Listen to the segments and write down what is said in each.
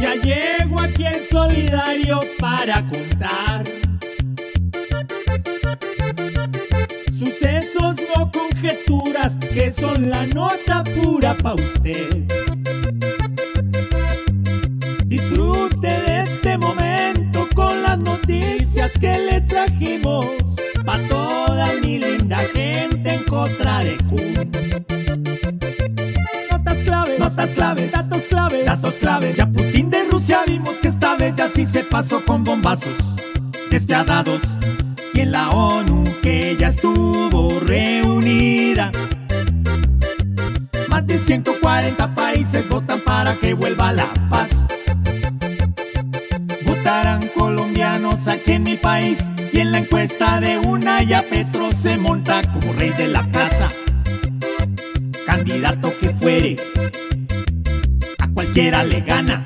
Ya llego aquí en solidario para contar sucesos, no conjeturas, que son la nota pura pa' usted. Disfrute de este momento con las noticias que le trajimos pa' toda mi linda gente en contra de claves, notas claves, datos claves, datos claves. Ya Putin de Rusia vimos que esta vez ya sí se pasó con bombazos despiadados. Y en la ONU que de 140 países votan para que vuelva la paz. Votarán colombianos aquí en mi país y en la encuesta de una ya Petro se monta como rey de la casa. Candidato que fuere, a cualquiera le gana.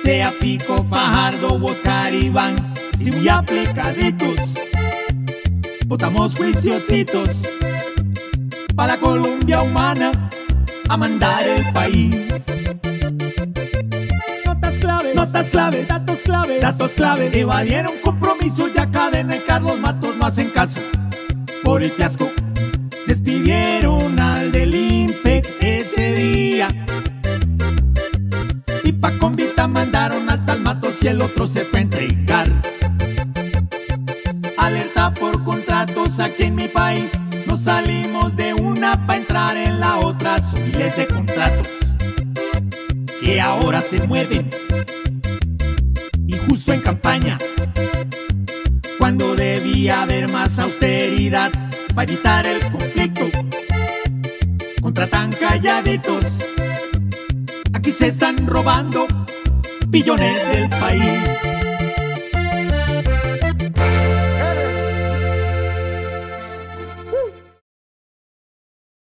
Sea Pico, Fajardo, Oscar, Iván, si muy aplicaditos. Votamos juiciositos para Colombia humana a mandar el país. Notas claves, notas claves, datos claves, datos claves. Evadieron compromiso ya cadena y Carlos Matos no hacen caso. Por el fiasco, despidieron al del IMPEC ese día. Y pa' convita mandaron al tal Matos y el otro se fue a entregar. Alerta por contratos aquí en mi país. No salimos de una pa' entrar en la otra. Son miles de contratos que ahora se mueven. Y justo en campaña, cuando debía haber más austeridad para evitar el conflicto. Contratan calladitos. Aquí se están robando billones del país.